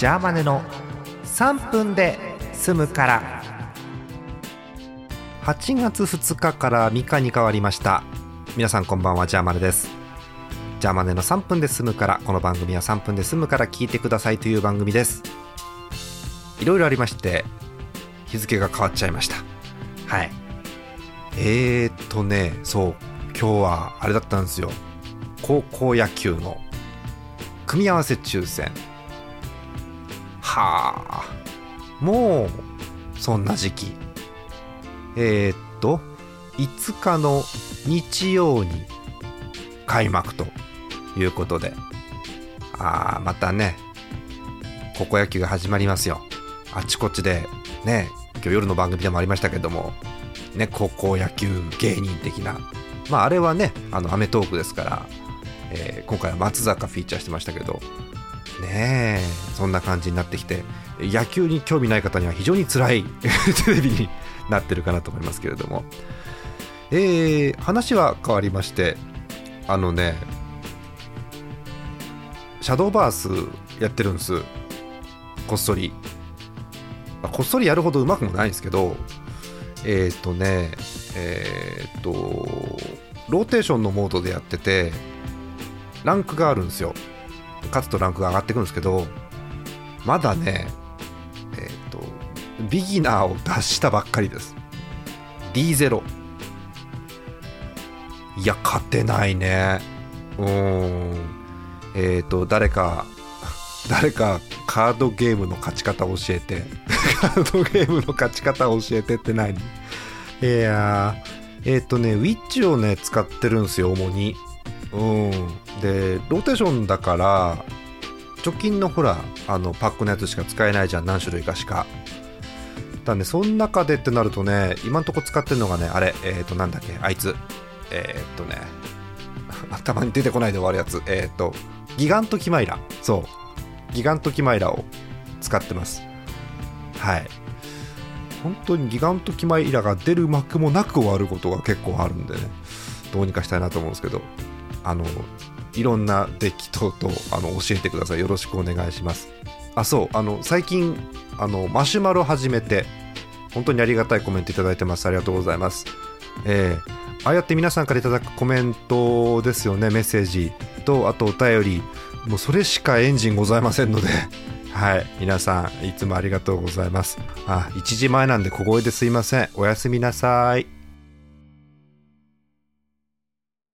ジャーマネの3分で済むから。8月2日から3日に変わりました。皆さんこんばんはジャーマネです。ジャーマネの3分で済むから。この番組は3分で済むから聞いてくださいという番組です。いろいろありまして日付が変わっちゃいました。はい。えーっとねそう。今日はあれだったんですよ。高校野球の組み合わせ抽選。はあ。もうそんな時期。えー、っと5日の日曜に開幕ということで。ああまたね高校野球が始まりますよ。あちこちでね今日夜の番組でもありましたけども。ね高校野球芸人的な。まああれはねあのアメトーークですから、えー今回は松坂フィーチャーしてましたけど。ねえそんな感じになってきて野球に興味ない方には非常に辛い テレビになってるかなと思いますけれども。えー話は変わりましてあのねシャドーバースやってるんです。こっそり、まあこっそりやるほどうまくもないんですけどえっ、とねえっ、とローテーションのモードでやっててランクがあるんですよ。勝つとランクが上がってくるんですけどまだねえっ、とビギナーを脱したばっかりです。D0 いや勝てないね。うーん。えっ、と誰か誰かカードゲームの勝ち方教えて。カードゲームの勝ち方教えてって何？いやーえっ、とねウィッチをね使ってるんですよ主に。うん。でローテーションだから直近のほらあのパックのやつしか使えないじゃん何種類かしか。だねその中でってなるとね今んとこ使ってるのがねあれえっ、となんだっけあいつ。えーっとね 頭に出てこないで終わるやつ。えーっとギガントキマイラ。そう。ギガントキマイラを使ってます。はい。本当にギガントキマイラが出る幕もなく終わることが結構あるんでねどうにかしたいなと思うんですけど。あのいろんなデッキ等々あの教えてください。よろしくお願いします。あそう。あの最近あのマシュマロ始めて本当にありがたいコメントいただいてます。ありがとうございます。えーああやって皆さんからいただくコメントですよね。メッセージ。とあとお便り。もうそれしかエンジンございませんので。はい。皆さんいつもありがとうございます。あ1時前なんで小声ですいません。おやすみなさい。